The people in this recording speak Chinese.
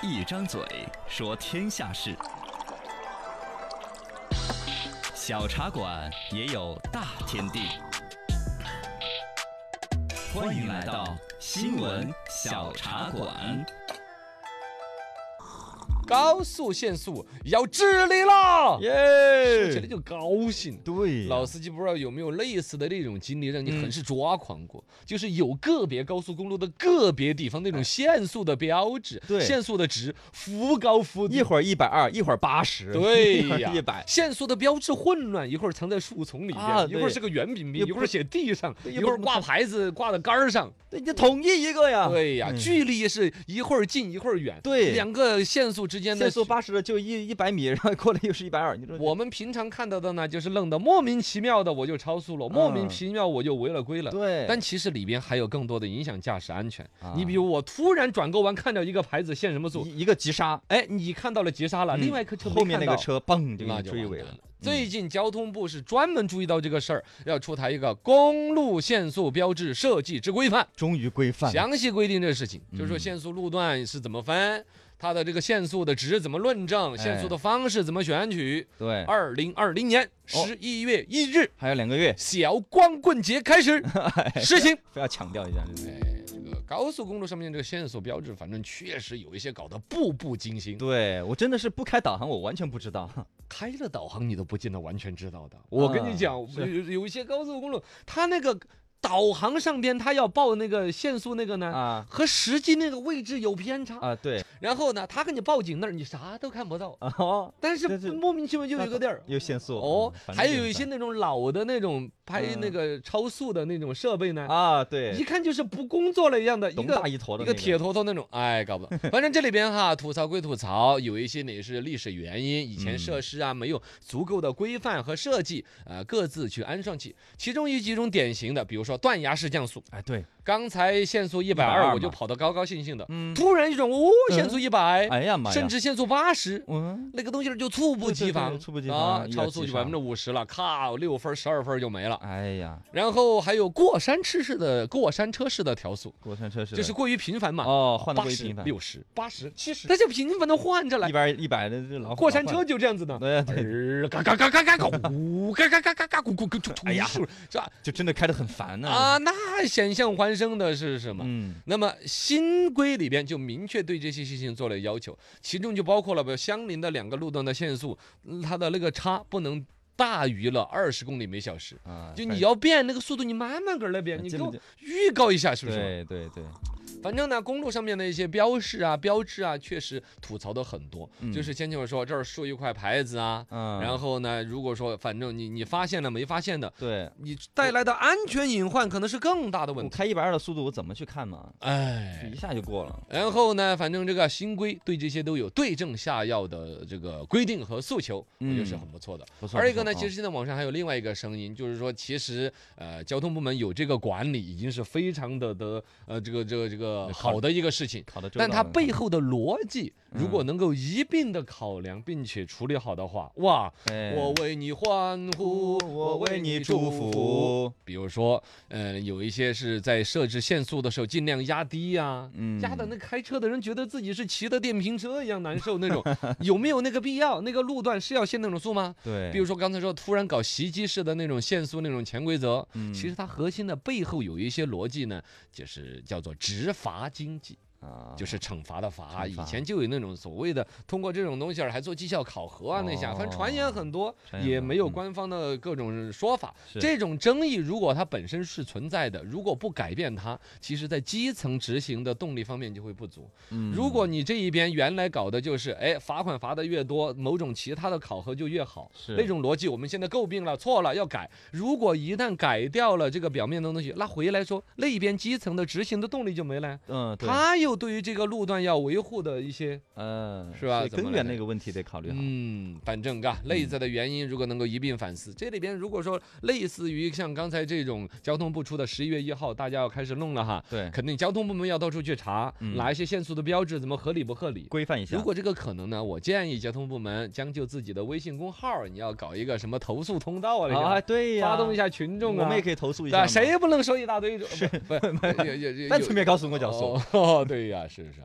一张嘴说天下事，小茶馆也有大天地。欢迎来到新闻小茶馆。高速限速要治理了，耶说起来耶！就高兴。对呀，老司机不知道有没有类似的那种经历，让你嗯很是抓狂过？就是有个别高速公路的个别地方那种限速的标志，对限速的值忽高忽低一。会儿一百二，一会儿八十，对呀，一百。限速的标志混乱，一会儿藏在树丛里边，啊一会儿是个圆饼饼，一会儿写地上，一会儿挂牌子挂在杆儿上。对，你统一一个呀。对呀，嗯距离也是一会儿近一会儿远，对两个限速之间的限速八十的就一一百米，然后过来又是一百二，你说我们平常看到的呢，就是愣的莫名其妙的我就超速了，莫名其妙我就违了规了。嗯对？但其实里边还有更多的影响驾驶安全。啊你比如我突然转个弯，看到一个牌子限什么速，一一个急刹，哎，你看到了急刹了，嗯另外一颗车后面那个车嘣就给那你追尾了。。最近交通部是专门注意到这个事儿，要出台一个公路限速标志设计之规范，终于规范。详细规定这个事情，就是说嗯限速路段是怎么分。它的这个限速的值怎么论证？限速哎的方式怎么选取？对，二零二零年哦十一月一日，还有两个月，小光棍节开始 实行。非要强调一下，这个高速公路上面这个限速标志，反正确实有一些搞得步步惊心。对我真的是不开导航，我完全不知道。开了导航你都不见得完全知道的。我跟你讲，有有一些高速公路，它那个导航上边它要报那个限速那个呢。啊。和实际那个位置有偏差，啊，对，然后呢，他给你报警那儿，你啥都看不到，哦，但是莫名其妙就有一个地儿，有限速。哦嗯，还有一些那种老的那种拍嗯那个超速的那种设备呢，啊，对，一看就是不工作了一样的，一个大一坨的那一个铁坨坨那种，哎，搞不懂。反正这里边哈，吐槽归吐槽，有一些呢也是历史原因，以前嗯设施啊没有足够的规范和设计，呃，各自去安上去。其中有几种典型的，比如说断崖式降速，哎，对，刚才限速一百120二，我就跑得高高兴兴的，嗯，突然一种，哦，限速一百，哎呀妈呀，甚至限速八十。嗯，那个东西就猝不及防，猝不及啊，防超速就百分之五十了，靠，六分、十二分就没了。哎呀，然后还有过山车式的过山车式的调速，过山车式就是过于频繁嘛，哦，换的过于频、繁，六十、八十、七十，它就频繁的换着来一。百一百的这老过山车就这样子的，对对，儿嘎嘎嘎嘎嘎嘎，咕嘎嘎嘎嘎嘎咕咕咕咕，哎呀是吧？就真的开得很烦呢。啊，那险象环生的是什么？嗯，那么新规里边就明确对这些事情做了要求，其中就包括了，比如相邻的两个路段的限速，嗯它的那个差不能大于了二十公里每小时。啊，就你要变那个速度，你慢慢个儿来变，你给我预告一下，是不是？对对对，反正呢，公路上面的一些标识啊、标志啊，确实吐槽的很多。嗯就是先前我说这儿竖一块牌子啊，嗯，然后呢，如果说反正你你发现了没发现的，对你带来的安全隐患可能是更大的问题。我开一百二的速度，我怎么去看嘛？哎一。下就过了。然后呢，反正这个新规对这些都有对症下药的这个规定和诉求，我觉得是嗯很不错的。不错。而一个呢，其实现在网上还有另外一个声音，就是说，其实呃，交通部门有这个管理，已经是非常的的呃，这个这个这个考好的一个事情。考的，但它背后的逻辑，如果嗯能够一并的考量并且处理好的话，哇，哎我为你欢呼，我为你祝祝福。比如说，呃，有一些是在设置限速的时候尽量压低呀、嗯压的那开车的人觉得自己是骑的电瓶车一样难受那种，有没有那个必要？那个路段是要限那种速吗？对，比如说刚才说突然搞袭击式的那种限速那种潜规则，嗯其实它核心的背后有一些逻辑呢，就是叫做执罚经济。啊，就是惩罚的罚，以前就有那种所谓的通过这种东西儿还做绩效考核啊那下，反正传言很多，也没有嗯官方的各种说法。这种争议如果它本身是存在的，如果不改变它，其实在基层执行的动力方面就会不足。嗯如果你这一边原来搞的就是，哎，罚款罚的越多，某种其他的考核就越好，是那种逻辑我们现在诟病了，错了要改。如果一旦改掉了这个表面的东西，那回来说那一边基层的执行的动力就没了呀。嗯，对，他又对于这个路段要维护的一些，嗯，是吧根源那个问题得考虑好。嗯，反正嘎内在的原因，如果能够一并反思，这里边如果说类似于像刚才这种交通部出的十一月一号，大家要开始弄了哈，对，肯定交通部门要到处去查嗯哪一些限速的标志怎么合理不合理。规范一下。如果这个可能呢，我建议交通部门将就自己的微信公号，你要搞一个什么投诉通道啊，啊，那对呀，个发动一下群众啊，我们也可以投诉一？下嘛。谁也不能说一大堆，不不，也也也单纯别告诉我脚速。哦，对对呀是不是。